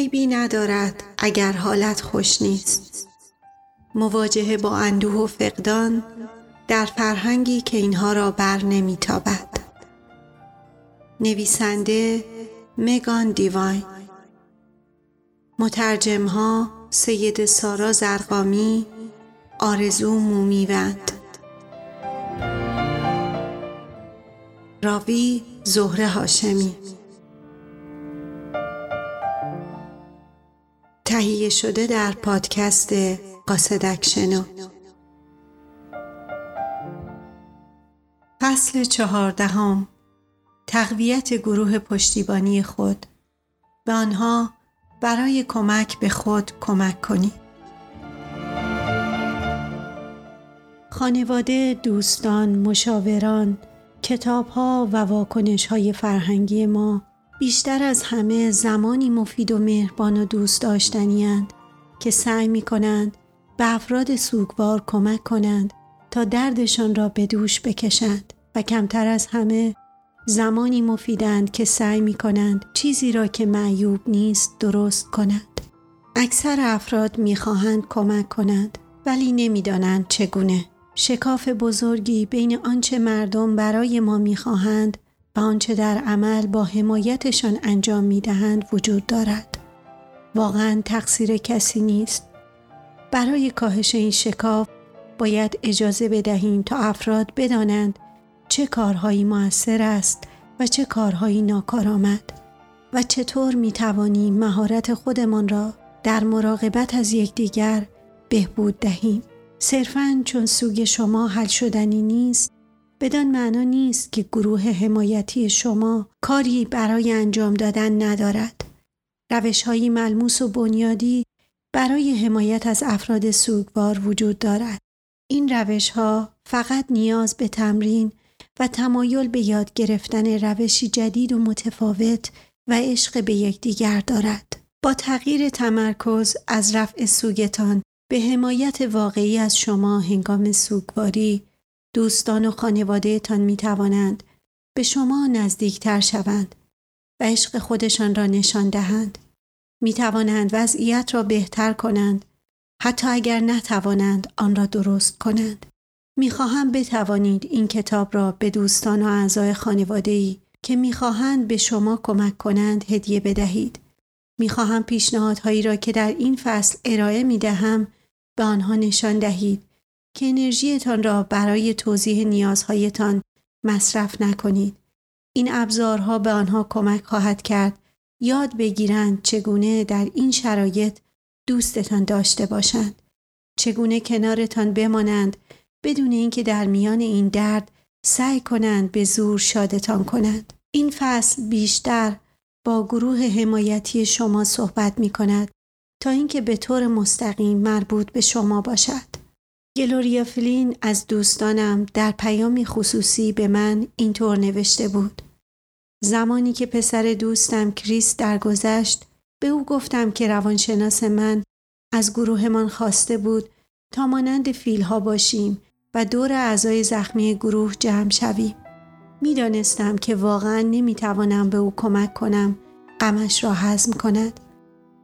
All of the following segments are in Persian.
عیبی ندارد اگر حالت خوش نیست. مواجهه با اندوه و فقدان در فرهنگی که اینها را بر نمیتابد. نویسنده مگان دیواین. مترجم ها سید سارا زرقامی آرزو مومیوند. راوی زهره هاشمی. تهیه شده در پادکست قاصدک شنو فصل چهاردهم. تقویت گروه پشتیبانی خود. به آنها برای کمک به خود کمک کنید. خانواده، دوستان، مشاوران، کتاب ها و واکنش های فرهنگی ما بیشتر از همه زمانی مفید و مهربان و دوست داشتنی که سعی می کنند به افراد سوگوار کمک کنند تا دردشان را به دوش بکشند و کمتر از همه زمانی مفیدند که سعی می کنند چیزی را که معیوب نیست درست کنند. اکثر افراد می خواهند کمک کنند ولی نمی‌دانند چگونه. شکاف بزرگی بین آنچه مردم برای ما می خواهند و آنچه در عمل با حمایتشان انجام می دهند وجود دارد. واقعا تقصیر کسی نیست. برای کاهش این شکاف باید اجازه بدهیم تا افراد بدانند چه کارهایی موثر است و چه کارهایی ناکارآمد و چطور می توانیم مهارت خودمان را در مراقبت از یکدیگر بهبود دهیم. صرفاً چون سوگ شما حل شدنی نیست بدان معنا نیست که گروه حمایتی شما کاری برای انجام دادن ندارد. روش های ملموس و بنیادی برای حمایت از افراد سوگوار وجود دارد. این روش ها فقط نیاز به تمرین و تمایل به یاد گرفتن روشی جدید و متفاوت و عشق به یکدیگر دارد. با تغییر تمرکز از رفع سوگتان به حمایت واقعی از شما هنگام سوگواری دوستان و خانوادهتان می توانند به شما نزدیکتر شوند و عشق خودشان را نشان دهند. می توانند وضعیت را بهتر کنند حتی اگر نتوانند آن را درست کنند. می‌خواهم بتوانید این کتاب را به دوستان و اعضای خانواده ای که می‌خواهند به شما کمک کنند هدیه بدهید. می‌خواهم پیشنهادهایی را که در این فصل ارائه می دهم به آنها نشان دهید که انرژیتان را برای توضیح نیازهایتان مصرف نکنید. این ابزارها به آنها کمک خواهد کرد یاد بگیرند چگونه در این شرایط دوستتان داشته باشند. چگونه کنارتان بمانند بدون اینکه در میان این درد سعی کنند به زور شادتان کنند. این فصل بیشتر با گروه حمایتی شما صحبت می کند تا اینکه به طور مستقیم مربوط به شما باشد. گلوریا فلین از دوستانم در پیامی خصوصی به من اینطور نوشته بود. زمانی که پسر دوستم کریس درگذشت به او گفتم که روانشناس من از گروهمان خواسته بود تا مانند فیلها باشیم و دور اعضای زخمی گروه جمع شویم. می‌دانستم که واقعا نمی‌توانم به او کمک کنم غمش را هضم کند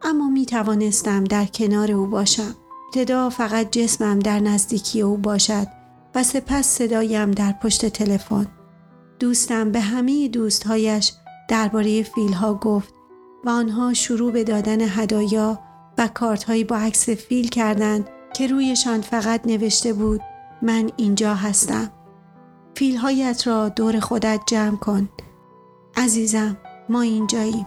اما می توانستم در کنار او باشم. ابتدا فقط جسمم در نزدیکی او باشد و سپس صدایم در پشت تلفن. دوستم به همه دوستهایش درباره فیلها گفت و آنها شروع به دادن هدایا و کارتهایی با عکس فیل کردند که رویشان فقط نوشته بود من اینجا هستم. فیلهایت را دور خودت جمع کن. عزیزم ما اینجاییم.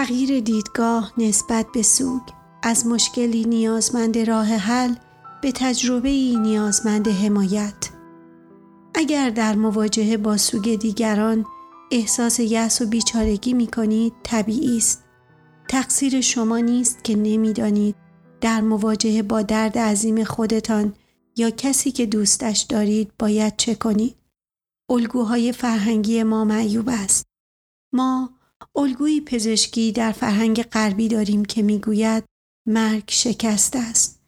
تغییر دیدگاه نسبت به سوگ از مشکلی نیازمند راه حل به تجربه نیازمند حمایت اگر در مواجهه با سوگ دیگران احساس یأس و بیچارگی می کنید طبیعی است. تقصیر شما نیست که نمی‌دانید در مواجهه با درد عظیم خودتان یا کسی که دوستش دارید باید چه کنید. الگوهای فرهنگی ما معیوب است. ما الگوی پزشکی در فرهنگ غربی داریم که می‌گوید مرگ شکست است.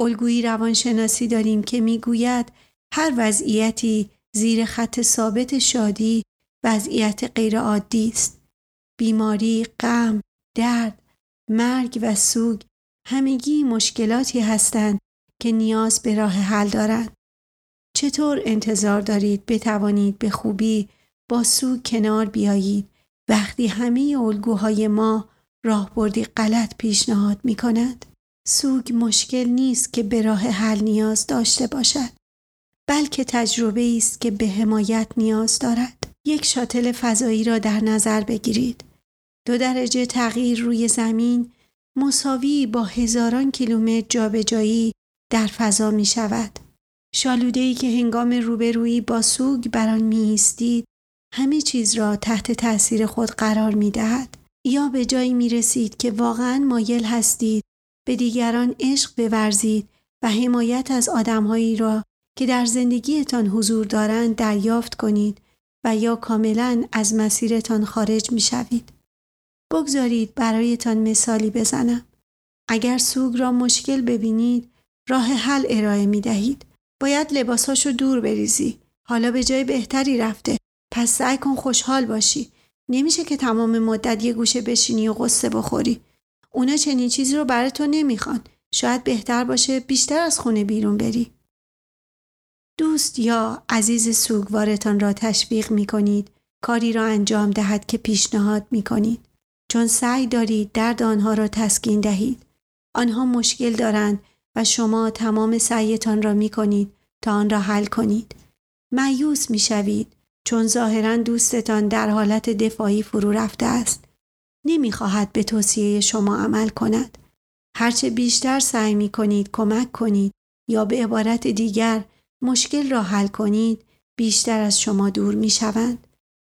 الگویی روانشناسی داریم که می‌گوید هر وضعیتی زیر خط ثابت شادی وضعیت غیرعادی است. بیماری، غم، درد، مرگ و سوگ همگی مشکلاتی هستند که نیاز به راه حل دارند. چطور انتظار دارید بتوانید به خوبی با سوگ کنار بیایید وقتی همه الگوهای ما راهبردی غلط پیشنهاد می کند؟ سوگ مشکل نیست که به راه حل نیاز داشته باشد بلکه تجربه است که به حمایت نیاز دارد یک شاتل فضایی را در نظر بگیرید دو درجه تغییر روی زمین مساوی با هزاران کیلومتر جابجایی در فضا می شود. شالوده ای که هنگام روبرویی با سوگ بر آن می ایستید همه چیز را تحت تاثیر خود قرار می دهد. یا به جایی می رسید که واقعا مایل هستید به دیگران عشق بورزید و حمایت از آدمهایی را که در زندگیتان حضور دارند دریافت کنید و یا کاملا از مسیرتان خارج می شوید. بگذارید برایتان مثالی بزنم. اگر سوگ را مشکل ببینید راه حل ارائه می دهید. باید لباساشو دور بریزی. حالا به جای بهتری رفته. پس سعی کن خوشحال باشی. نمیشه که تمام مدت یه گوشه بشینی و قصه بخوری. اونا چنین چیزی رو برای تو نمی‌خوان. شاید بهتر باشه بیشتر از خونه بیرون بری. دوست یا عزیز سوگوارتان را تشویق می کنید کاری را انجام دهد که پیشنهاد می کنید. چون سعی دارید درد آنها را تسکین دهید. آنها مشکل دارند و شما تمام سعیتان را می کنید تا آن را حل کنید. معیوس می شوید چون ظاهرا دوستتان در حالت دفاعی فرو رفته است. نمی خواهد به توصیه شما عمل کند. هرچه بیشتر سعی می کنید کمک کنید یا به عبارت دیگر مشکل را حل کنید بیشتر از شما دور می شوند.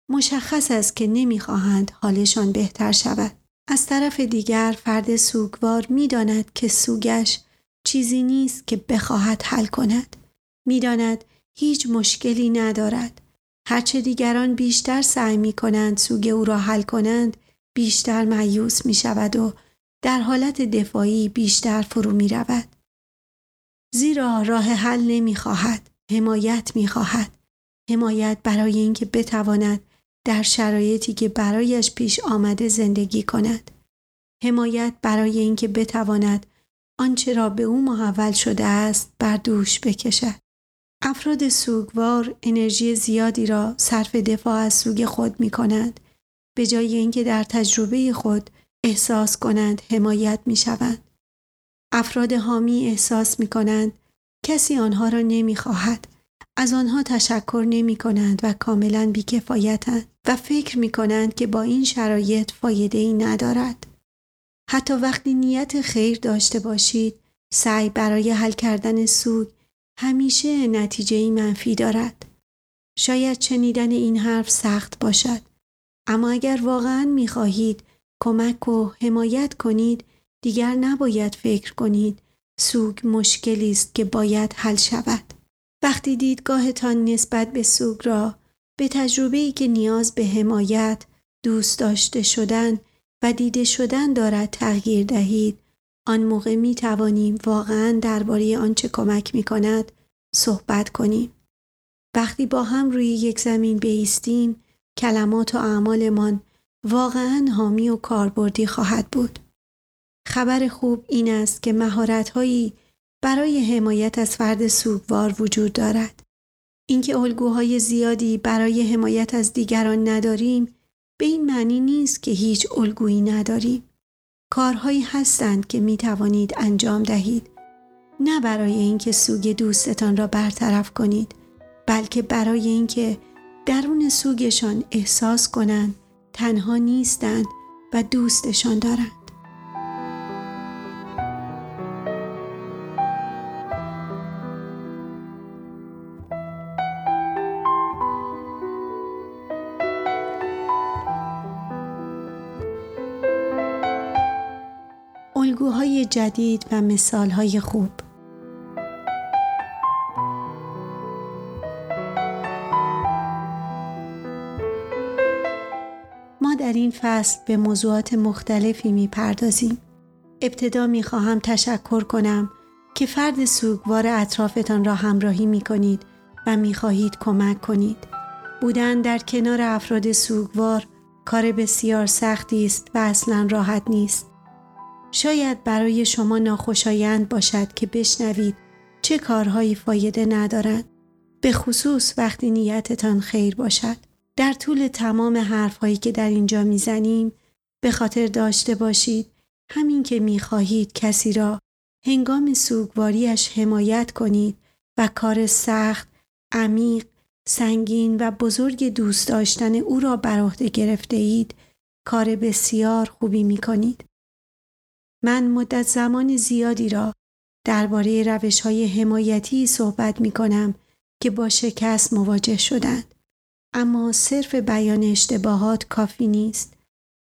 مشخص است که نمی‌خواهند حالشان بهتر شود. از طرف دیگر فرد سوگوار می‌داند که سوگش چیزی نیست که بخواهد حل کند. می‌داند هیچ مشکلی ندارد. هرچه دیگران بیشتر سعی می کنند سوگ او را حل کنند بیشتر معیوس می شود و در حالت دفاعی بیشتر فرو می رود. زیرا راه حل نمی خواهد. حمایت می خواهد. حمایت برای اینکه بتواند در شرایطی که برایش پیش آمده زندگی کند. حمایت برای اینکه بتواند آنچه را به او محول شده است بر دوش بکشد. افراد سوگوار انرژی زیادی را صرف دفاع از سوگ خود می کند به جای اینکه در تجربه خود احساس کنند حمایت می شوند. افراد حامی احساس می کنند کسی آنها را نمی خواهد. از آنها تشکر نمی کنند و کاملا بیکفایتند و فکر می کنند که با این شرایط فایده ای ندارد. حتی وقتی نیت خیر داشته باشید سعی برای حل کردن سوگ همیشه نتیجه منفی دارد. شاید شنیدن این حرف سخت باشد اما اگر واقعا می خواهید کمک و حمایت کنید دیگر نباید فکر کنید سوگ مشکلی است که باید حل شود. وقتی دیدگاهتان نسبت به سوگ را به تجربه‌ای که نیاز به حمایت، دوست داشته شدن و دیده شدن دارد تغییر دهید، آن موقع می توانیم واقعا درباره آنچه کمک می کند صحبت کنیم. وقتی با هم روی یک زمین بیستیم، کلمات و اعمالمان واقعا حامی و کاربردی خواهد بود. خبر خوب این است که مهارت‌هایی برای حمایت از فرد سوگوار وجود دارد. اینکه الگوهای زیادی برای حمایت از دیگران نداریم به این معنی نیست که هیچ الگویی نداریم. کارهایی هستند که می توانید انجام دهید نه برای اینکه سوگ دوستتان را برطرف کنید بلکه برای اینکه درون سوگشان احساس کنند تنها نیستند و دوستشان دارند. جدید و مثالهای خوب ما در این فصل به موضوعات مختلفی می پردازیم. ابتدا می خواهم تشکر کنم که فرد سوگوار اطرافتان را همراهی می کنید و می‌خواهید کمک کنید. بودن در کنار افراد سوگوار کار بسیار سختی است و اصلا راحت نیست. شاید برای شما ناخوشایند باشد که بشنوید چه کارهایی فایده ندارند. به خصوص وقتی نیتتان خیر باشد. در طول تمام حرفهایی که در اینجا می‌زنیم به خاطر داشته باشید همین که می‌خواهید کسی را هنگام سوگواریش حمایت کنید و کار سخت، عمیق، سنگین و بزرگ دوست داشتن او را بر عهده گرفته اید کار بسیار خوبی می کنید. من مدت زمان زیادی را درباره روش های حمایتی صحبت می کنم که با شکست مواجه شدند. اما صرف بیان اشتباهات کافی نیست.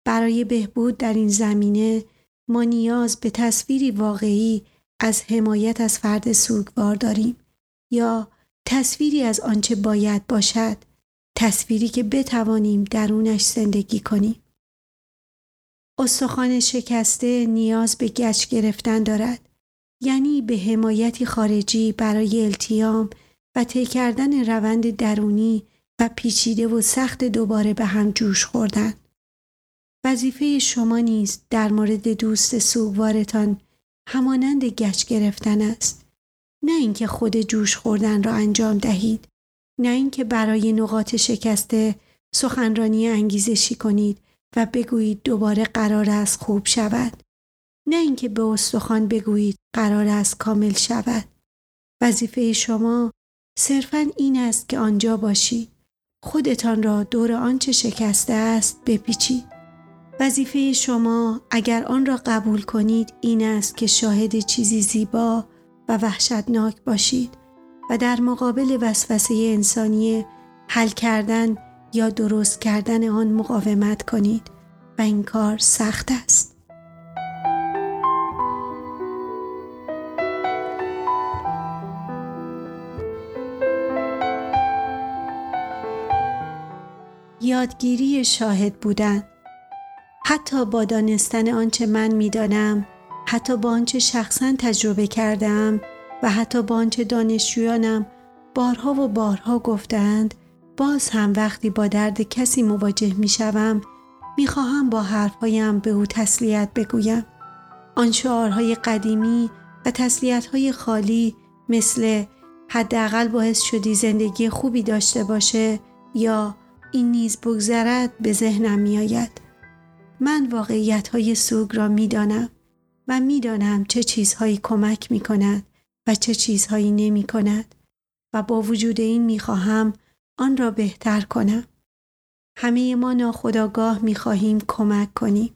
برای بهبود در این زمینه ما نیاز به تصویری واقعی از حمایت از فرد سوگوار داریم یا تصویری از آنچه باید باشد تصویری که بتوانیم درونش زندگی کنیم استخوان شکسته نیاز به گچ گرفتن دارد یعنی به حمایتی خارجی برای التیام و طی کردن روند درونی و پیچیده و سخت دوباره به هم جوش خوردن. وظیفه شما نیز در مورد دوست سوگوارتان همانند گچ گرفتن است. نه اینکه خود جوش خوردن را انجام دهید. نه اینکه برای نقاط شکسته سخنرانی انگیزشی کنید و بگویید دوباره قرار است خوب شود. نه اینکه به استخوان بگویید قرار است کامل شود. وظیفه شما صرفا این است که آنجا باشید. خودتان را دور آنچه شکسته است بپیچید. وظیفه شما اگر آن را قبول کنید این است که شاهد چیزی زیبا و وحشتناک باشید و در مقابل وسوسه انسانی حل کردن یا درست کردن آن مقاومت کنید و این کار سخت است. یادگیری شاهد بودن حتی با دانستن آنچه من می‌دانم حتی با آنچه شخصا تجربه کردم و حتی با آنچه دانشجویانم بارها و بارها گفتند باز هم وقتی با درد کسی مواجه می شوم می خواهم با حرفهایم به او تسلیت بگویم. آن شعارهای قدیمی و تسلیت خالی مثل حداقل باعث شدی زندگی خوبی داشته باشه یا این نیز بگذرد به ذهنم می آید. من واقعیت های سوگ را می دانم و می دانم چه چیزهایی کمک می کند و چه چیزهایی نمی کند و با وجود این می خواهم آن را بهتر کنم. همه ما ناخداگاه می خواهیم کمک کنیم.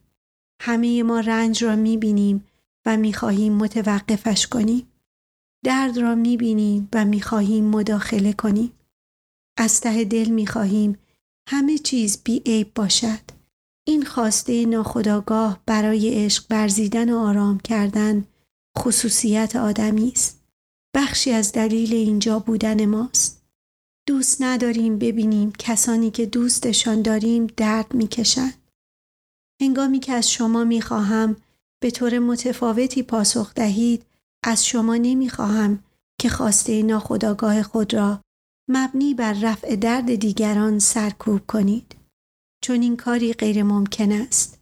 همه ما رنج را می بینیم و می خواهیم متوقفش کنیم. درد را می بینیم و می خواهیم مداخله کنیم. از ته دل می خواهیم همه چیز بی عیب باشد. این خواسته ناخداگاه برای عشق برزیدن و آرام کردن خصوصیت آدمی است. بخشی از دلیل اینجا بودن ماست. دوست نداریم ببینیم کسانی که دوستشان داریم درد می‌کشند. هنگامی که از شما می‌خواهم به طور متفاوتی پاسخ دهید از شما نمی‌خواهم که خواسته ناخداگاه خود را مبنی بر رفع درد دیگران سرکوب کنید. چون این کاری غیر ممکن است.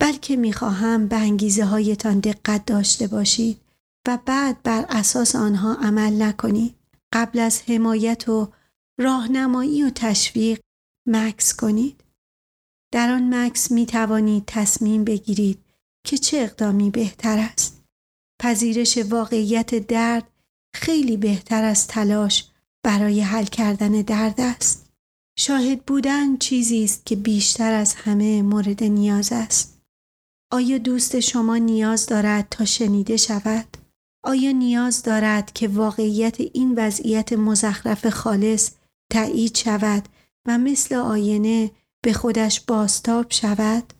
بلکه می‌خواهم به انگیزه هایتان دقت داشته باشید و بعد بر اساس آنها عمل نکنید. قبل از حمایت و راهنمایی و تشویق مکس کنید. در آن مکس می توانید تصمیم بگیرید که چه اقدامی بهتر است. پذیرش واقعیت درد خیلی بهتر از تلاش برای حل کردن درد است. شاهد بودن چیزی است که بیشتر از همه مورد نیاز است. آیا دوست شما نیاز دارد تا شنیده شود؟ آیا نیاز دارد که واقعیت این وضعیت مزخرف خالص تایید شود و مثل آینه به خودش باستاب شود؟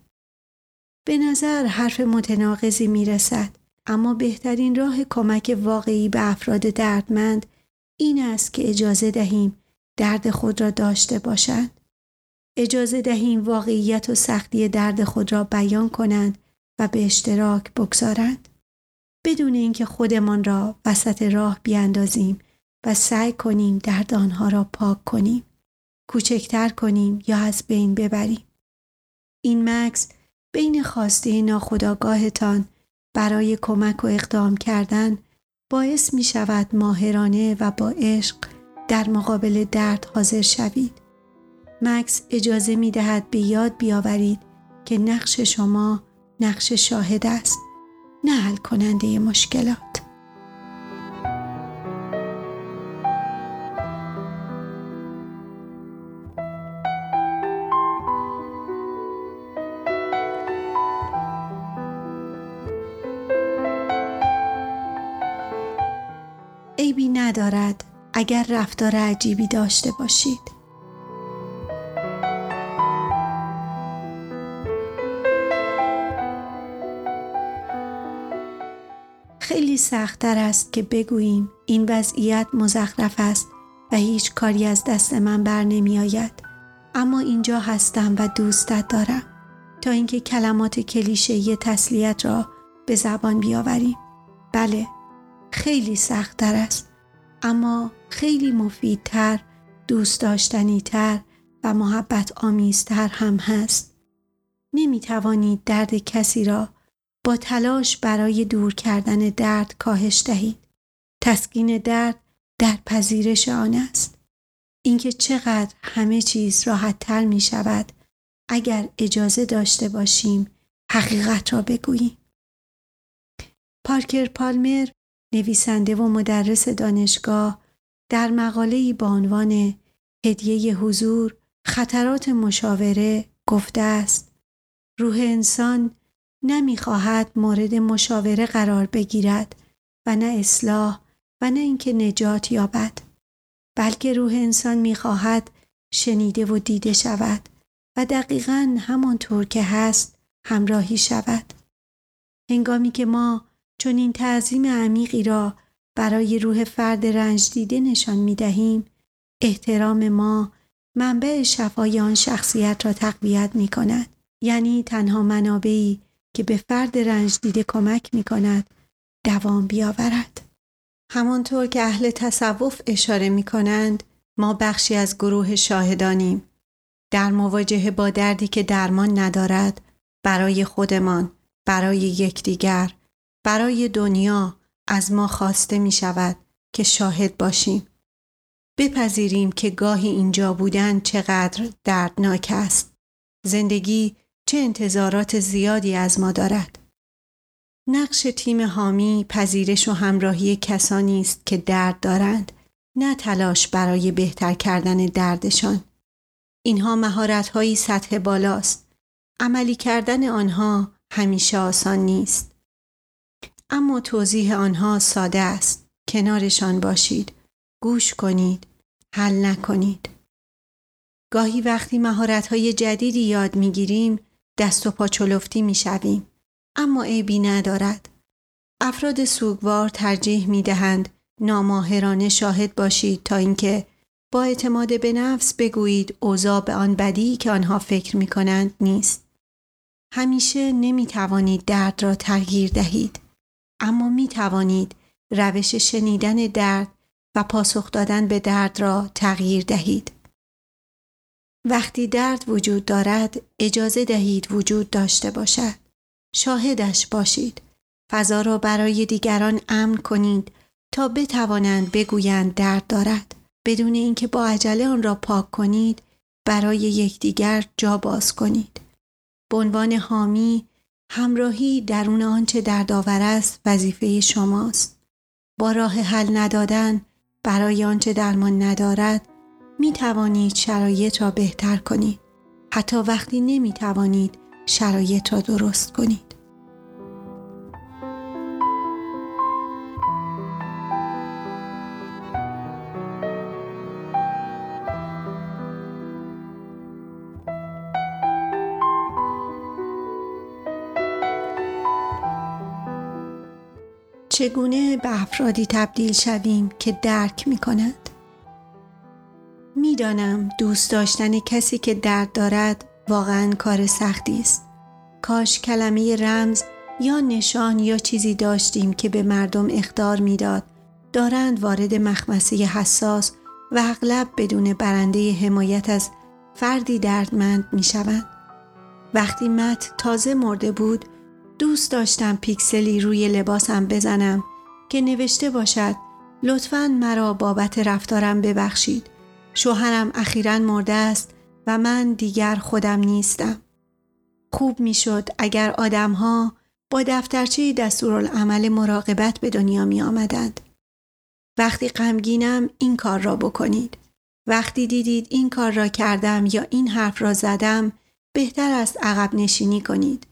به نظر حرف متناقضی می رسد اما بهترین راه کمک واقعی به افراد دردمند این است که اجازه دهیم درد خود را داشته باشند. اجازه دهیم واقعیت و سختی درد خود را بیان کنند و به اشتراک بگذارند. بدون اینکه خودمان را وسط راه بیاندازیم و سعی کنیم درد آنها را پاک کنیم کوچکتر کنیم یا از بین ببریم این مکس بین خواسته ناخداگاهتان برای کمک و اقدام کردن باعث می شود ماهرانه و با عشق در مقابل درد حاضر شوید. مکس اجازه می دهد به یاد بیاورید که نقش شما نقش شاهد است نه حل کننده مشکلات. عیبی ندارد اگر رفتار عجیبی داشته باشید. سختتر است که بگوییم این وضعیت مزخرف است و هیچ کاری از دست من بر نمی آید. اما اینجا هستم و دوستت دارم تا اینکه کلمات کلیشه تسلیت را به زبان بیاوریم. بله خیلی سختتر است اما خیلی مفیدتر دوست داشتنیتر و محبت آمیزتر هم هست. نمی توانید درد کسی را با تلاش برای دور کردن درد کاهش دهید. تسکین درد در پذیرش آن است. اینکه چقدر همه چیز راحت تر می شود اگر اجازه داشته باشیم حقیقت را بگوییم. پارکر پالمر نویسنده و مدرس دانشگاه در مقاله‌ای با عنوان هدیه حضور خطرات مشاوره گفته است روح انسان نمی‌خواهد مورد مشاوره قرار بگیرد و نه اصلاح و نه اینکه نجات یابد بلکه روح انسان می‌خواهد شنیده و دیده شود و دقیقا همانطور که هست همراهی شود. هنگامی که ما چون این تعظیم عمیقی را برای روح فرد رنج دیده نشان می دهیم احترام ما منبع شفای آن شخصیت را تقویت می کند یعنی تنها منابعی که به فرد رنج دیده کمک می کند دوام بیاورد همانطور که اهل تصوف اشاره می کنند ما بخشی از گروه شاهدانیم در مواجهه با دردی که درمان ندارد برای خودمان برای یکدیگر برای دنیا از ما خواسته می شود که شاهد باشیم. بپذیریم که گاهی اینجا بودن چقدر دردناک است. زندگی چه انتظارات زیادی از ما دارد. نقش تیم حامی پذیرش و همراهی کسانی است که درد دارند نه تلاش برای بهتر کردن دردشان. اینها مهارت سطح بالاست. عملی کردن آنها همیشه آسان نیست. اما توضیح آنها ساده است. کنارشان باشید. گوش کنید. حل نکنید. گاهی وقتی مهارت‌های جدیدی یاد می‌گیریم دست و پا چلفتی می‌شویم اما عیبی ندارد. افراد سوگوار ترجیح می دهند ناماهرانه شاهد باشید تا اینکه با اعتماد به نفس بگویید اوضاع به آن بدی که آنها فکر می کنند نیست. همیشه نمی توانید درد را تغییر دهید. اما می توانید روش شنیدن درد و پاسخ دادن به درد را تغییر دهید. وقتی درد وجود دارد اجازه دهید وجود داشته باشد. شاهدش باشید. فضا را برای دیگران امن کنید تا بتوانند بگویند درد دارد. بدون اینکه با عجله آن را پاک کنید برای یکدیگر جا باز کنید. به عنوان حامی همراهی درون آنچه دردآور است وظیفه شماست. با راه حل ندادن برای آنچه درمان ندارد می توانید شرایط را بهتر کنید. حتی وقتی نمی توانید شرایط را درست کنید. چگونه به افرادی تبدیل شویم که درک می کند؟ می‌دانم دوست داشتن کسی که درد دارد واقعا کار سختی است. کاش کلمه رمز یا نشان یا چیزی داشتیم که به مردم اختار می‌داد دارند وارد مخمسه حساس و اغلب بدون برنده حمایت از فردی دردمند می شوند. وقتی مت تازه مرده بود دوست داشتم پیکسلی روی لباسم بزنم که نوشته باشد لطفا مرا بابت رفتارم ببخشید شوهرم اخیرا مرده است و من دیگر خودم نیستم خوب می‌شد اگر آدمها با دفترچه دستورالعمل مراقبت به دنیا می آمدند. وقتی غمگینم این کار را بکنید. وقتی دیدید این کار را کردم یا این حرف را زدم بهتر است عقب نشینی کنید.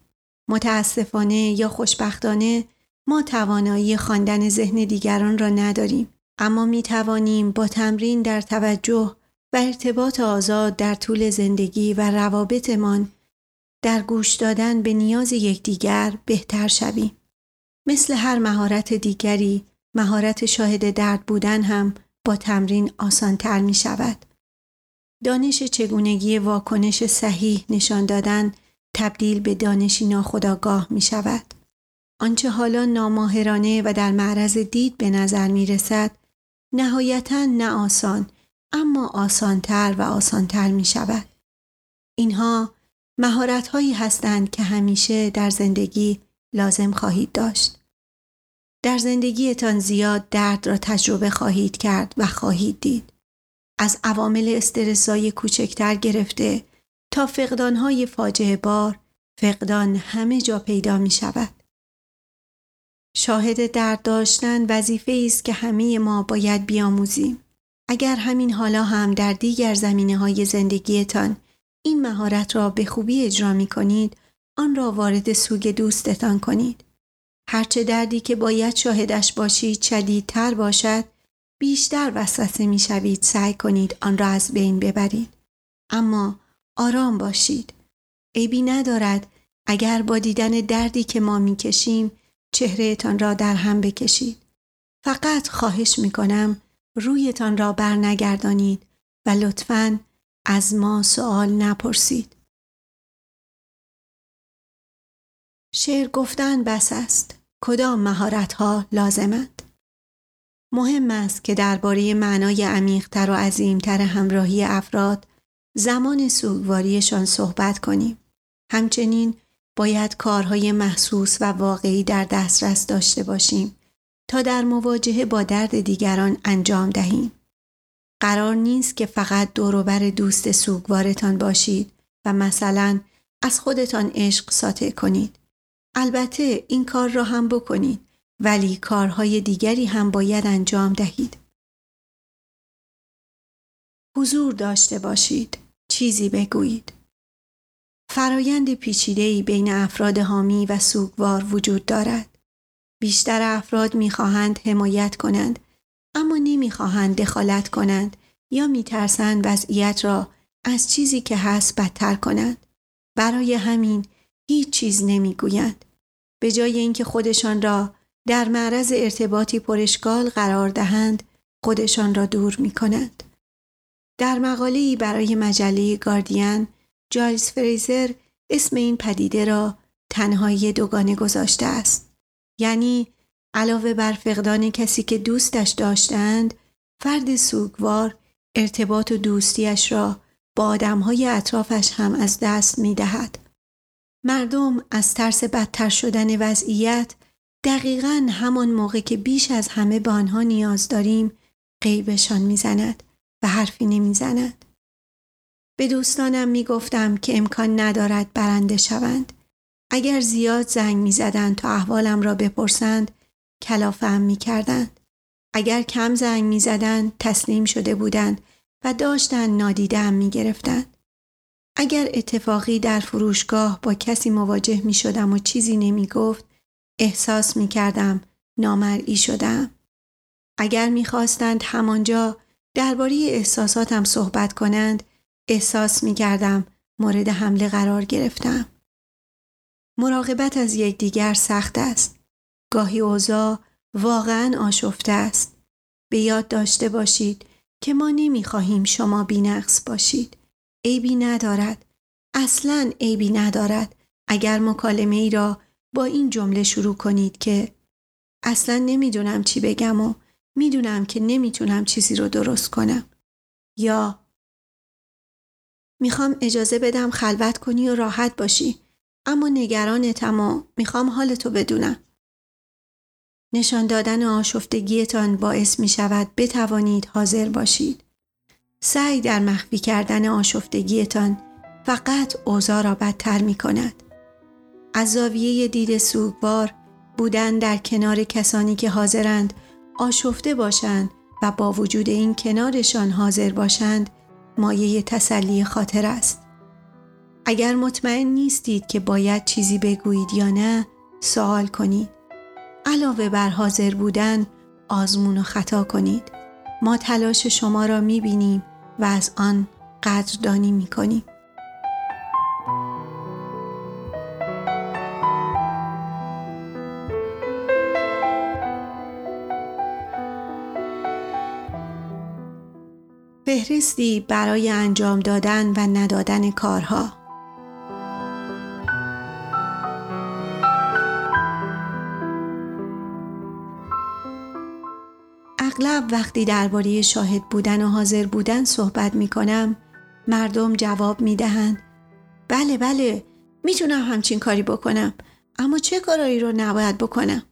متاسفانه یا خوشبختانه ما توانایی خواندن ذهن دیگران را نداریم اما می توانیم با تمرین در توجه و ارتباط آزاد در طول زندگی و روابطمان در گوش دادن به نیاز یکدیگر بهتر شویم. مثل هر مهارت دیگری مهارت شاهد درد بودن هم با تمرین آسانتر می شود. دانش چگونگی واکنش صحیح نشان دادن تبدیل به دانشی ناخداگاه می شود. آنچه حالا ناماهرانه و در معرض دید به نظر می رسد نهایتا نه آسان اما آسانتر و آسانتر می شود. اینها مهارت هایی هستند که همیشه در زندگی لازم خواهید داشت. در زندگیتان زیاد درد را تجربه خواهید کرد و خواهید دید. از عوامل استرسای کوچکتر گرفته تا فقدانهای فاجعه بار فقدان همه جا پیدا می شود. شاهد درد داشتن وظیفه است که همه ما باید بیاموزیم. اگر همین حالا هم در دیگر زمینه های زندگیتان این مهارت را به خوبی اجرا می کنید آن را وارد سوگ دوستتان کنید. هرچه دردی که باید شاهدش باشید شدیدتر باشد بیشتر وسوسه می شوید سعی کنید آن را از بین ببرید. اما آرام باشید. عیبی ندارد اگر با دیدن دردی که ما می کشیم چهرهتان را در هم بکشید. فقط خواهش می کنم رویتان را بر نگردانید و لطفاً از ما سوال نپرسید. شعر گفتن بس است. کدام مهارت ها لازمند؟ مهم است که درباره معنای عمیقتر و عظیمتر همراهی افراد زمان سوگواریشان صحبت کنیم. همچنین باید کارهای محسوس و واقعی در دسترس داشته باشیم تا در مواجهه با درد دیگران انجام دهیم. قرار نیست که فقط دوروبر دوست سوگوارتان باشید و مثلا از خودتان عشق ساطع کنید. البته این کار را هم بکنید ولی کارهای دیگری هم باید انجام دهید. حضور داشته باشید. چیزی بگویید. فرایند پیچیده‌ای بین افراد حامی و سوگوار وجود دارد. بیشتر افراد می‌خواهند حمایت کنند اما نمی‌خواهند دخالت کنند یا میترسند وضعیت را از چیزی که هست بدتر کنند. برای همین هیچ چیز نمی‌گویند. به جای اینکه خودشان را در معرض ارتباطی پرشکال قرار دهند خودشان را دور می کنند. در مقاله‌ای برای مجله گاردین جایلز فریزر اسم این پدیده را تنهایی دوگانه گذاشته است. یعنی علاوه بر فقدان کسی که دوستش داشتند فرد سوگوار ارتباط و دوستیش را با آدمهای اطرافش هم از دست می دهد. مردم از ترس بدتر شدن وضعیت دقیقا همان موقع که بیش از همه به آنها نیاز داریم قیبشان می‌زند و حرفی نمی‌زند. به دوستانم می‌گفتم که امکان ندارد برنده شوند. اگر زیاد زنگ می‌زدند تا احوالم را بپرسند کلافم می‌کردند. اگر کم زنگ می‌زدند تسلیم شده بودند و داشتند نادیدم می‌گرفتند. اگر اتفاقی در فروشگاه با کسی مواجه می شدم و چیزی نمی گفت احساس می کردم نامرئی شدم. اگر می خواستند همانجا درباره احساساتم صحبت کنند احساس می کردم مورد حمله قرار گرفتم. مراقبت از یکدیگر سخت است. گاهی اوضاع واقعا آشفته است. به یاد داشته باشید که ما نمی خواهیم شما بینقص باشید. عیبی ندارد. اصلا عیبی ندارد اگر مکالمه ای را با این جمله شروع کنید که اصلا نمی‌دونم چی بگم و می‌دونم که نمی‌تونم چیزی رو درست کنم یا می‌خوام اجازه بدم خلوت کنی و راحت باشی اما نگرانتم و می‌خوام حالتو بدونم. نشان دادن آشفتگیتان باعث می شود بتوانید حاضر باشید. سعی در مخفی کردن آشفتگیتان فقط اوضاع را بدتر می کند. از زاویه دید سوگوار بودن در کنار کسانی که حاضرند آشفته باشند و با وجود این کنارشان حاضر باشند مایه تسلی خاطر است. اگر مطمئن نیستید که باید چیزی بگویید یا نه سوال کنید. علاوه بر حاضر بودن آزمون و خطا کنید. ما تلاش شما را می بینیم و از آن قدردانی می کنیم. فهرستی برای انجام دادن و ندادن کارها. اغلب وقتی درباره شاهد بودن و حاضر بودن صحبت می کنم مردم جواب می دهند بله بله می‌تونم همچین کاری بکنم اما چه کارایی رو نباید بکنم؟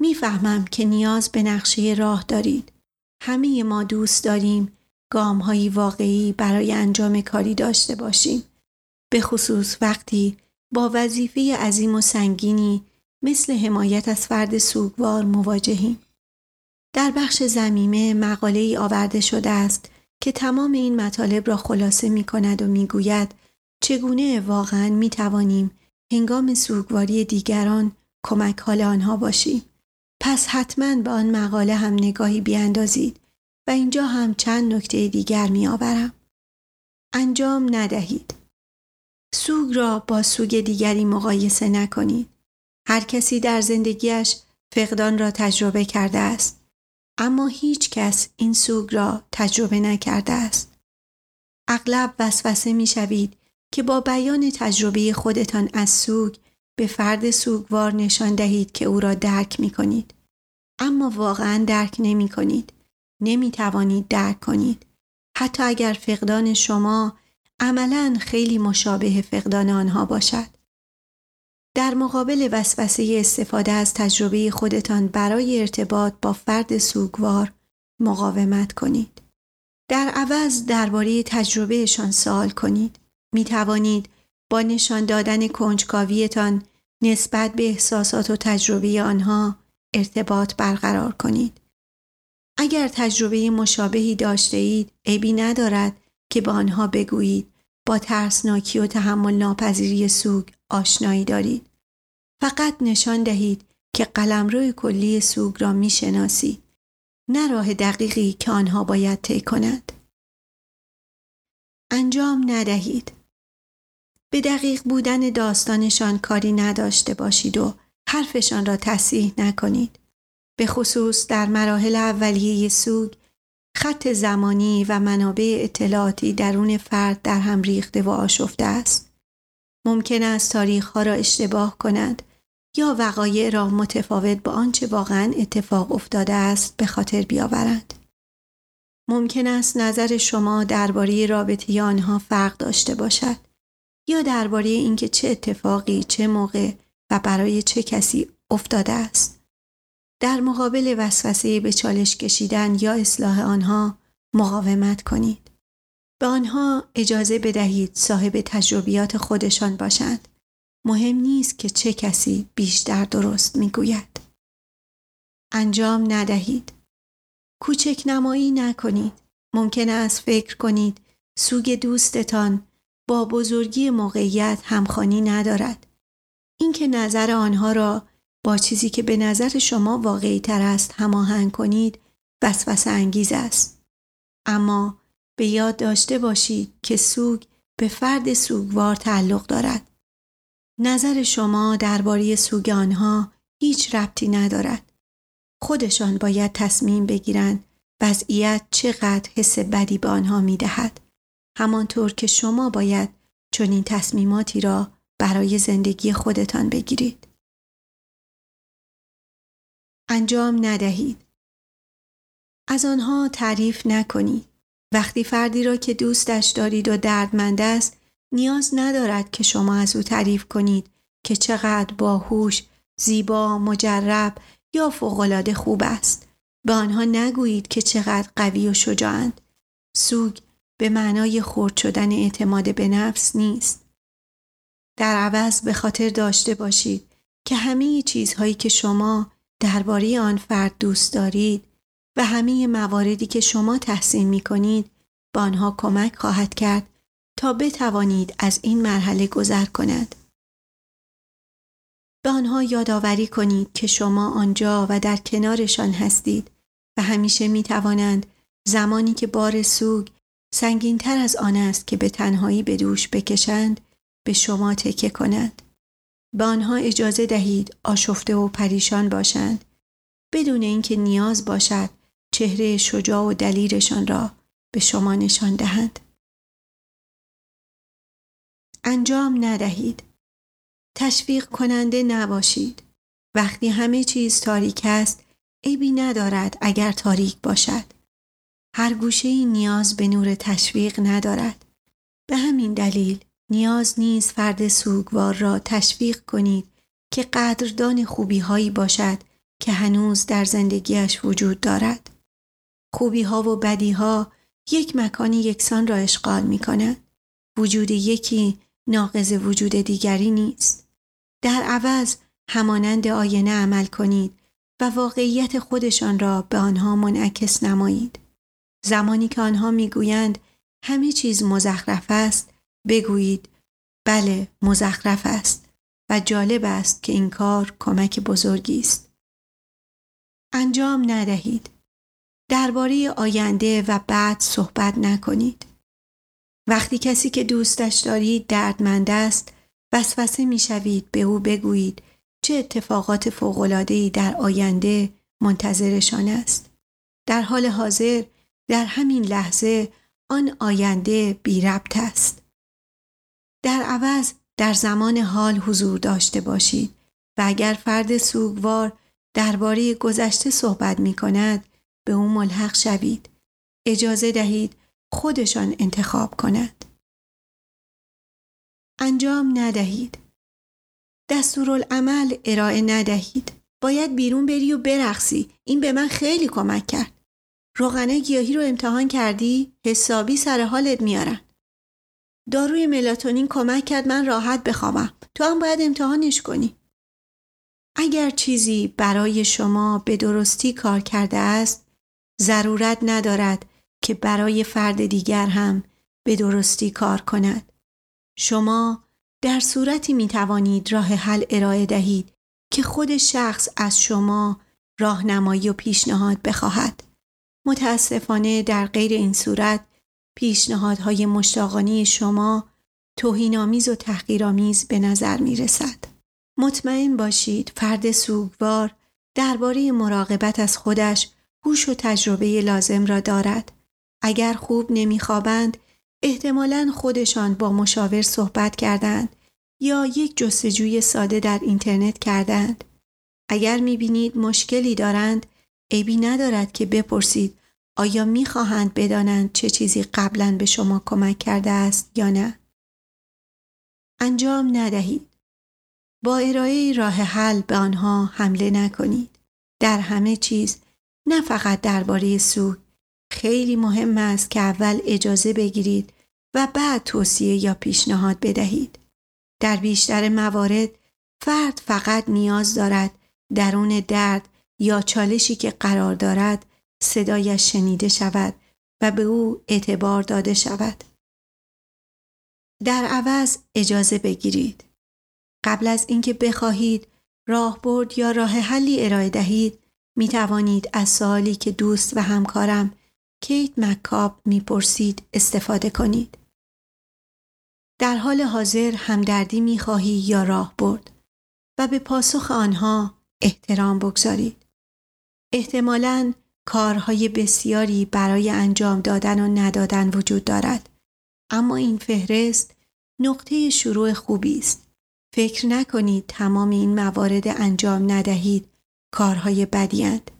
می‌فهمم که نیاز به نقشه راه دارید. همه ما دوست داریم گام های واقعی برای انجام کاری داشته باشیم به خصوص وقتی با وظیفه عظیم و سنگینی مثل حمایت از فرد سوگوار مواجهیم در بخش زمیمه مقاله ای آورده شده است که تمام این مطالب را خلاصه می کند و می گوید چگونه واقعا می توانیم هنگام سوگواری دیگران کمک حال آنها باشیم. پس حتما به آن مقاله هم نگاهی بیاندازید و اینجا هم چند نکته دیگر می آورم. انجام ندهید. سوگ را با سوگ دیگری مقایسه نکنید. هر کسی در زندگیش فقدان را تجربه کرده است. اما هیچ کس این سوگ را تجربه نکرده است. اغلب وسوسه می شوید که با بیان تجربه خودتان از سوگ به فرد سوگوار نشان دهید که او را درک می کنید. اما واقعا درک نمی کنید. نمی توانید درک کنید. حتی اگر فقدان شما عملا خیلی مشابه فقدان آنها باشد. در مقابل وسوسه استفاده از تجربه خودتان برای ارتباط با فرد سوگوار مقاومت کنید. در عوض درباره تجربهشان سوال کنید. می توانید با نشان دادن کنجکاویتان نسبت به احساسات و تجربه آنها ارتباط برقرار کنید. اگر تجربه مشابهی داشته اید، عیبی ندارد که به آنها بگویید با ترسناکی و تحمل ناپذیری سوگ آشنایی دارید. فقط نشان دهید که قلمرو کلی سوگ را می شناسید. نه راه دقیقی که آنها باید طی کند. انجام ندهید. به دقیق بودن داستانشان کاری نداشته باشید و حرفشان را تصحیح نکنید. به خصوص در مراحل اولیه سوگ خط زمانی و منابع اطلاعاتی درون فرد در هم ریخته و آشفته است. ممکن است ها را اشتباه کند یا وقایع را متفاوت با آنچه واقعا اتفاق افتاده است به خاطر بیاورند. ممکن است نظر شما درباره رابطه آنها فرق داشته باشد یا درباره اینکه چه اتفاقی چه موقع و برای چه کسی افتاده است. در مقابل وسوسه به چالش کشیدن یا اصلاح آنها مقاومت کنید. به آنها اجازه بدهید صاحب تجربیات خودشان باشند. مهم نیست که چه کسی بیشتر درست می‌گوید. انجام ندهید. کوچک نمایی نکنید. ممکن است فکر کنید سوگ دوستتان با بزرگی موقعیت همخانی ندارد. اینکه نظر آنها را با چیزی که به نظر شما واقعی تر است هماهنگ کنید وسوسه انگیز است. اما به یاد داشته باشید که سوگ به فرد سوگوار تعلق دارد. نظر شما درباره سوگ آنها هیچ ربطی ندارد. خودشان باید تصمیم بگیرند وضعیت چقدر حس بدی به آنها می دهد. همانطور که شما باید چنین تصمیماتی را برای زندگی خودتان بگیرید. انجام ندهید. از آنها تعریف نکنید. وقتی فردی را که دوستش دارید و دردمند است نیاز ندارد که شما از او تعریف کنید که چقدر باهوش، زیبا، مجرب یا فوقالعاده خوب است. به آنها نگویید که چقدر قوی و شجاعند. سوگ به معنای خورد شدن اعتماد به نفس نیست. در عوض به خاطر داشته باشید که همه چیزهایی که شما درباره آن فرد دوست دارید و همه مواردی که شما تحسین می کنید به آنها کمک خواهد کرد تا بتوانید از این مرحله گذر کند. به آنها یادآوری کنید که شما آنجا و در کنارشان هستید و همیشه می توانند زمانی که بار سوگ سنگینتر از آن است که به تنهایی به دوش بکشند به شما تکه کنند. به آنها اجازه دهید آشفته و پریشان باشند بدون اینکه نیاز باشد چهره شجاع و دلیرشان را به شما نشان دهند. انجام ندهید. تشویق کننده نباشید. وقتی همه چیز تاریک است عیبی ندارد اگر تاریک باشد. هر گوشه نیاز به نور تشویق ندارد. به همین دلیل نیاز نیست فرد سوگوار را تشویق کنید که قدردان خوبی هایی باشد که هنوز در زندگیش وجود دارد. خوبی ها و بدی ها یک مکان یکسان را اشغال می کند. وجود یکی ناقض وجود دیگری نیست. در عوض همانند آینه عمل کنید و واقعیت خودشان را به آنها منعکس نمایید. زمانی که آنها می‌گویند همه چیز مزخرف است بگویید بله مزخرف است و جالب است که این کار کمک بزرگی است. انجام ندهید. درباره آینده و بعد صحبت نکنید. وقتی کسی که دوستش دارید دردمند است وسوسه می‌شوید به او بگویید چه اتفاقات فوق‌العاده‌ای در آینده منتظرشان است. در حال حاضر در همین لحظه آن آینده بی ربط است. در عوض در زمان حال حضور داشته باشید و اگر فرد سوگوار درباره گذشته صحبت می کند به او ملحق شوید. اجازه دهید خودشان انتخاب کند. انجام ندهید. دستورالعمل ارائه ندهید. باید بیرون بری و برقصی. این به من خیلی کمک کرد. روغنه گیاهی رو امتحان کردی؟ حسابی سر حالت میارن. داروی ملاتونین کمک کرد من راحت بخوابم. تو هم باید امتحانش کنی. اگر چیزی برای شما به درستی کار کرده است، ضرورت ندارد که برای فرد دیگر هم به درستی کار کند. شما در صورتی می توانید راه حل ارائه دهید که خود شخص از شما راهنمایی و پیشنهاد بخواهد. متاسفانه در غیر این صورت پیشنهادهای مشتاقانی شما توهینآمیز و تحقیرآمیز به نظر می رسد. مطمئن باشید فرد سوگوار درباره مراقبت از خودش هوش و تجربه لازم را دارد. اگر خوب نمیخوابند احتمالا خودشان با مشاور صحبت کردند یا یک جستجوی ساده در اینترنت کردند. اگر می‌بینید مشکلی دارند عیبی ندارد که بپرسید آیا می‌خواهند بدانند چه چیزی قبلا به شما کمک کرده است یا نه؟ انجام ندهید. با ارائه راه حل به آنها حمله نکنید. در همه چیز نه فقط درباره سوگ خیلی مهم است که اول اجازه بگیرید و بعد توصیه یا پیشنهاد بدهید. در بیشتر موارد فرد فقط نیاز دارد درون درد یا چالشی که قرار دارد صدایش شنیده شود و به او اعتبار داده شود. در عوض اجازه بگیرید. قبل از اینکه بخواهید راهبرد یا راه حلی ارائه دهید می توانید از سوالی که دوست و همکارم کیت مکاب می‌پرسید استفاده کنید. در حال حاضر همدردی می خواهی یا راهبرد و به پاسخ آنها احترام بگذارید. احتمالاً کارهای بسیاری برای انجام دادن و ندادن وجود دارد اما این فهرست نقطه شروع خوبی است فکر نکنید تمام این موارد انجام ندهید کارهای بدیند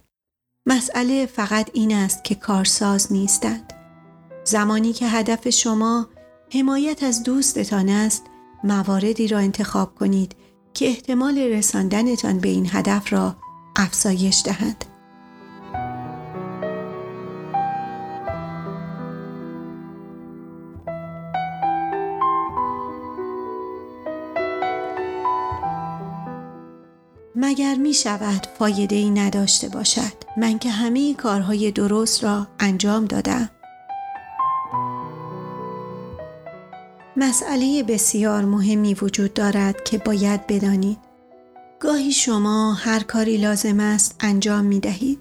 مسئله فقط این است که کارساز نیستند. زمانی که هدف شما حمایت از دوستتان است، مواردی را انتخاب کنید که احتمال رساندنتان به این هدف را افزایش دهند. می شود فایده ای نداشته باشد. من که همه کارهای درست را انجام دادم. مسئله بسیار مهمی وجود دارد که باید بدانید. گاهی شما هر کاری لازم است انجام می دهید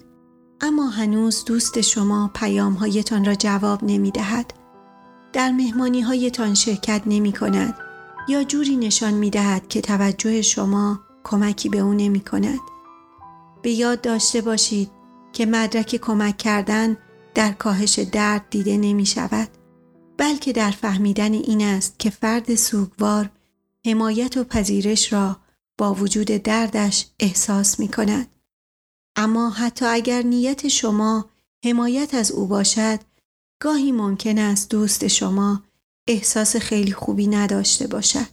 اما هنوز دوست شما پیام هایتان را جواب نمی دهد در مهمانی هایتان شرکت نمی کند یا جوری نشان می دهد که توجه شما کمکی به او نمی کند. به یاد داشته باشید که مدرک کمک کردن در کاهش درد دیده نمی شود بلکه در فهمیدن این است که فرد سوگوار حمایت و پذیرش را با وجود دردش احساس می کند. اما حتی اگر نیت شما حمایت از او باشد گاهی ممکن است دوست شما احساس خیلی خوبی نداشته باشد.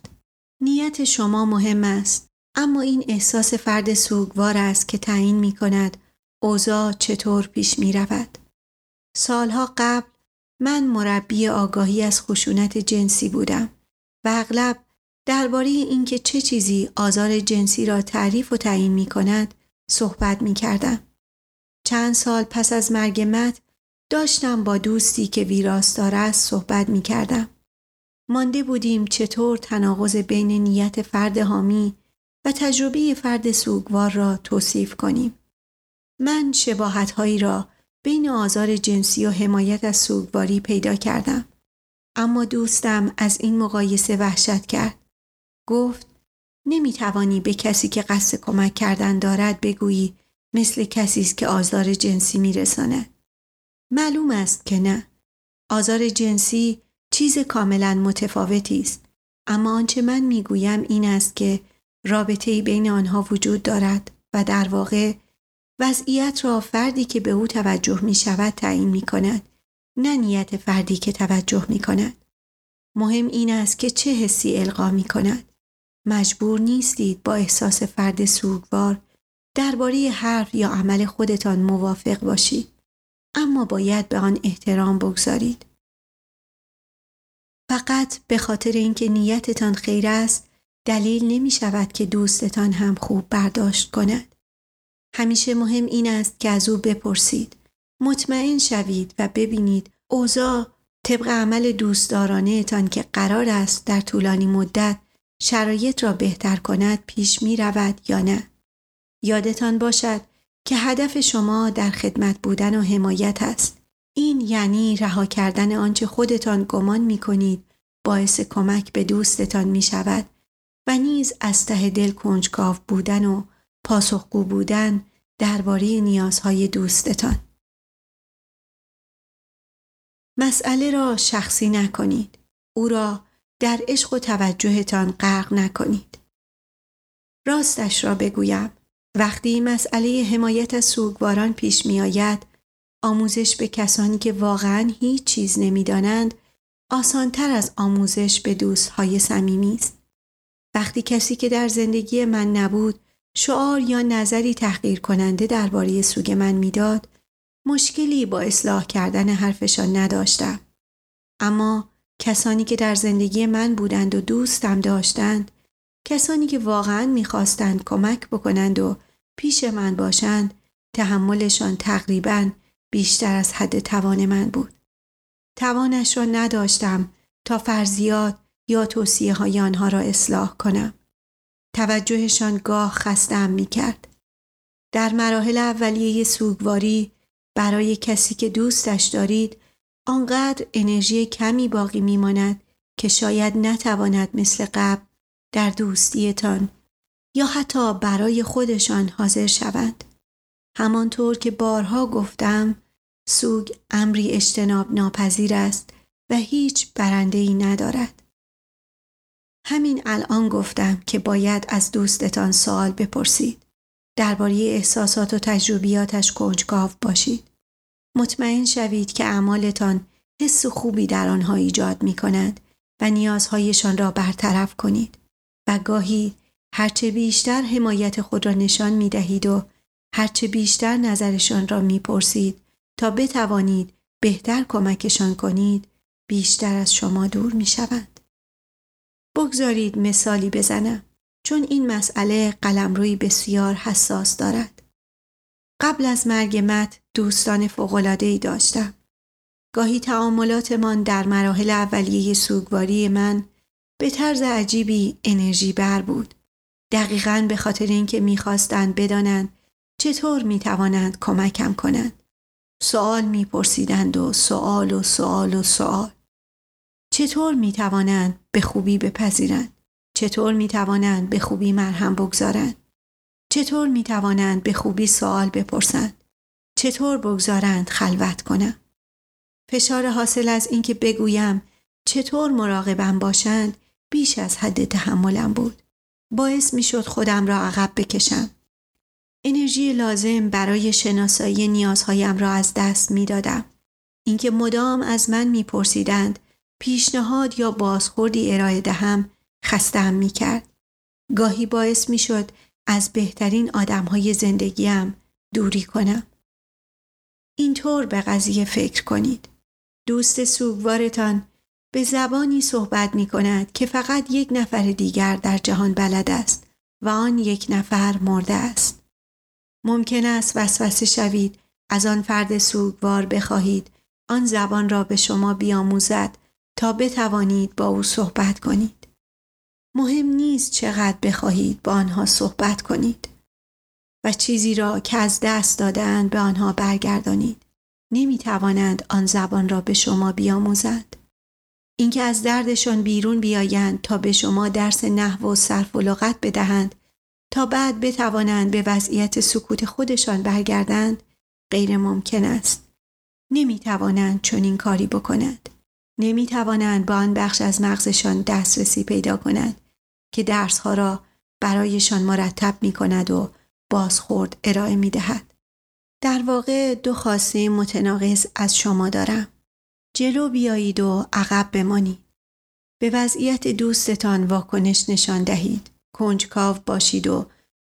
نیت شما مهم است اما این احساس فرد سوگوار است که تعیین می کند اوضاع چطور پیش می رود. سالها قبل من مربی آگاهی از خشونت جنسی بودم و اغلب درباره اینکه چه چیزی آزار جنسی را تعریف و تعیین می کند صحبت می کردم. چند سال پس از مرگ مت داشتم با دوستی که ویراستار است صحبت می کردم. مانده بودیم چطور تناقض بین نیت فرد حامی و تجربه فرد سوگوار را توصیف کنیم. من شباهت هایی را بین آزار جنسی و حمایت از سوگواری پیدا کردم. اما دوستم از این مقایسه وحشت کرد. گفت نمی توانی به کسی که قصد کمک کردن دارد بگویی مثل کسی است که آزار جنسی میرساند. معلوم است که نه. آزار جنسی چیز کاملا متفاوتی است. اما آنچه من می‌گویم این است که رابطه بین آنها وجود دارد و در واقع وضعیت را فردی که به او توجه می شود تعیین می کند نه نیت فردی که توجه می کند. مهم این است که چه حسی القا می کند. مجبور نیستید با احساس فرد سوگوار درباره حرف یا عمل خودتان موافق باشید. اما باید به آن احترام بگذارید. فقط به خاطر اینکه نیتتان خیر است دلیل نمی شود که دوستتان هم خوب برداشت کند. همیشه مهم این است که از او بپرسید. مطمئن شوید و ببینید اوضاع طبق عمل دوستدارانه تان که قرار است در طولانی مدت شرایط را بهتر کند پیش می رود یا نه. یادتان باشد که هدف شما در خدمت بودن و حمایت است. این یعنی رها کردن آنچه خودتان گمان می کنید باعث کمک به دوستتان می شود و نیز از ته دل کنجکاو بودن و پاسخگو بودن درباره نیازهای دوستتان. مسئله را شخصی نکنید. او را در عشق و توجهتان غرق نکنید. راستش را بگویم وقتی مسئله حمایت از سوگواران پیش می آید آموزش به کسانی که واقعا هیچ چیز نمی‌دانند آسانتر از آموزش به دوستهای صمیمی است. وقتی کسی که در زندگی من نبود شعار یا نظری تحقیر کننده درباره سوگ من می‌داد مشکلی با اصلاح کردن حرفشان نداشتم. اما کسانی که در زندگی من بودند و دوستم داشتند کسانی که واقعا می‌خواستند کمک بکنند و پیش من باشند تحملشان تقریبا بیشتر از حد توان من بود. توانش را نداشتم تا فرضیات یا توصیه های آنها را اصلاح کنم. توجهشان گاه خستم می کرد. در مراحل اولیه سوگواری برای کسی که دوستش دارید آنقدر انرژی کمی باقی میماند که شاید نتواند مثل قبل در دوستیتان یا حتی برای خودشان حاضر شوند. همانطور که بارها گفتم سوگ امری اجتناب ناپذیر است و هیچ برنده ای ندارد. همین الان گفتم که باید از دوستتان سوال بپرسید. درباره احساسات و تجربیاتش کنجکاو باشید. مطمئن شوید که اعمالتان حس خوبی در آنها ایجاد می کند و نیازهایشان را برطرف کنید و گاهی هرچه بیشتر حمایت خود را نشان می دهید و هرچه بیشتر نظرشان را می پرسید تا بتوانید بهتر کمکشان کنید بیشتر از شما دور می شوند. بگذارید مثالی بزنم چون این مسئله قلمروی بسیار حساس دارد. قبل از مرگ مت دوستان فوقلادهی داشتم. گاهی تعاملاتمان در مراحل اولیه سوگواری من به طرز عجیبی انرژی بر بود. دقیقا به خاطر اینکه می‌خواستند بدانند چطور می‌توانند کمکم کنند. سوال میپرسیدند و سوال و سوال و سوال. چطور می‌توانند به خوبی بپذیرند؟ چطور می‌توانند به خوبی مرهم بگذارند؟ چطور می‌توانند به خوبی سوال بپرسند؟ چطور بگذارند خلوت کنم؟ فشار حاصل از اینکه بگویم چطور مراقبم باشند بیش از حد تحملم بود. باعث می شد خودم را عقب بکشم. انرژی لازم برای شناسایی نیازهایم را از دست می دادم. اینکه مدام از من می پرسیدند پیشنهاد یا بازخوردی ارائه دهم خستم می کرد. گاهی باعث می شد از بهترین آدم های زندگیم دوری کنم. اینطور به قضیه فکر کنید. دوست سوگوارتان به زبانی صحبت می کند که فقط یک نفر دیگر در جهان بلد است و آن یک نفر مرده است. ممکن است وسوسه شوید از آن فرد سوگوار بخواهید آن زبان را به شما بیاموزد تا بتوانید با او صحبت کنید. مهم نیست چقدر بخواهید با آنها صحبت کنید و چیزی را که از دست دادند به آنها برگردانید. نمی توانند آن زبان را به شما بیاموزند. اینکه از دردشان بیرون بیایند تا به شما درس نحو و صرف و لغت بدهند تا بعد بتوانند به وضعیت سکوت خودشان برگردند غیر ممکن است. نمی توانند چنین کاری بکنند. نمی توانند با آن بخش از مغزشان دسترسی پیدا کنند که درسها را برایشان مرتب می کند و بازخورد ارائه می دهد. در واقع دو خواسته متناقض از شما دارم. جلو بیایید و عقب بمانید. به وضعیت دوستتان واکنش نشان دهید. کنجکاو باشید و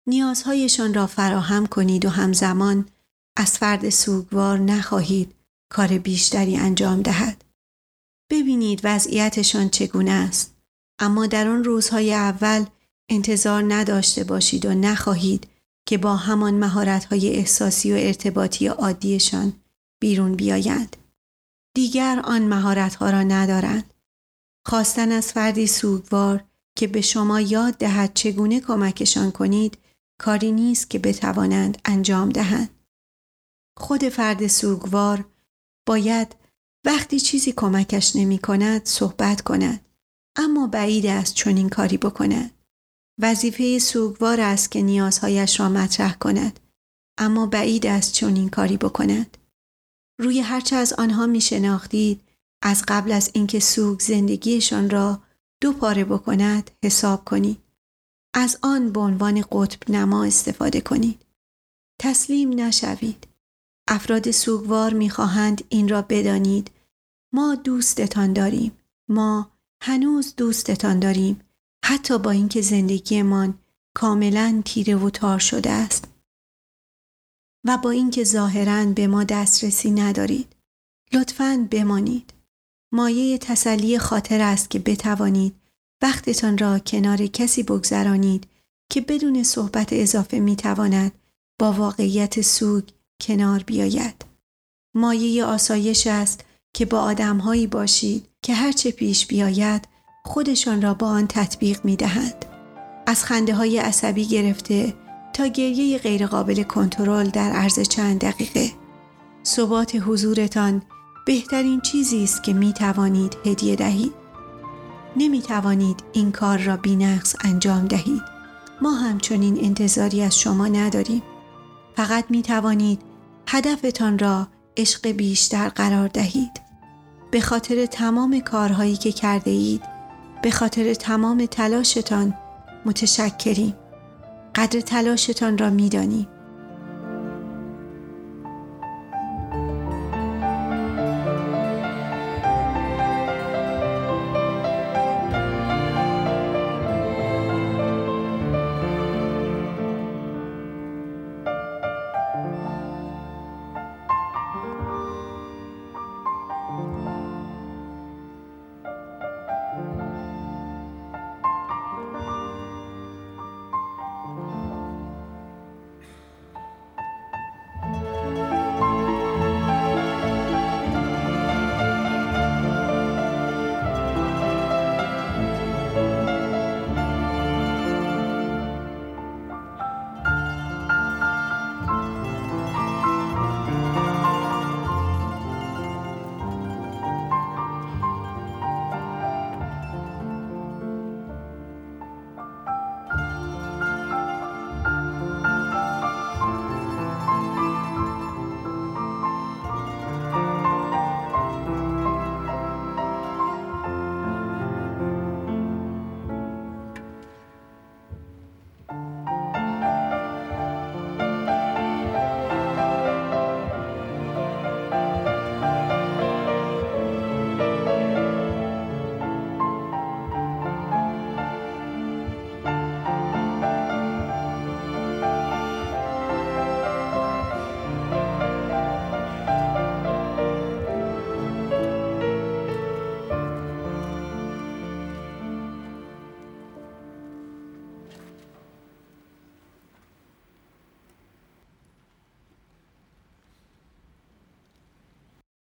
نیازهایشان را فراهم کنید و همزمان از فرد سوگوار نخواهید کار بیشتری انجام دهد. ببینید وضعیتشان چگونه است. اما در آن روزهای اول انتظار نداشته باشید و نخواهید که با همان مهارت‌های احساسی و ارتباطی عادیشان بیرون بیایند. دیگر آن مهارت‌ها را ندارند. خواستن از فردی سوگوار که به شما یاد دهد چگونه کمکشان کنید کاری نیست که بتوانند انجام دهند. خود فرد سوگوار باید وقتی چیزی کمکش نمی کند صحبت کند اما بعید است چنین کاری بکند. وظیفه سوگوار است که نیازهایش را مطرح کند اما بعید است چنین کاری بکند. روی هرچه از آنها می شناختید از قبل از اینکه سوگ زندگیشان را دو پاره بکند حساب کنید. از آن به عنوان قطب نما استفاده کنید. تسلیم نشوید. افراد سوگوار می‌خواهند این را بدانید. ما دوستتان داریم. ما هنوز دوستتان داریم. حتی با اینکه زندگیمان کاملا تیره و تار شده است. و با اینکه ظاهرا به ما دسترسی ندارید. لطفاً بمانید. مایه تسلی خاطر است که بتوانید وقتتان را کنار کسی بگذرانید که بدون صحبت اضافه می‌تواند با واقعیت سوگ کنار بیاید. مایه آسایش است که با آدمهایی باشید که هرچه پیش بیاید خودشان را با آن تطبیق می دهند. از خنده های عصبی گرفته تا گریه غیرقابل کنترل در عرض چند دقیقه. ثبات حضورتان بهترین چیزی است که می توانید هدیه دهید. نمی توانید این کار را بینقص انجام دهید. ما همچنین انتظاری از شما نداریم. فقط می توانید هدفتان را عشق بیشتر قرار دهید. به خاطر تمام کارهایی که کرده اید، به خاطر تمام تلاشتان متشکریم. قدر تلاشتان را می‌دانیم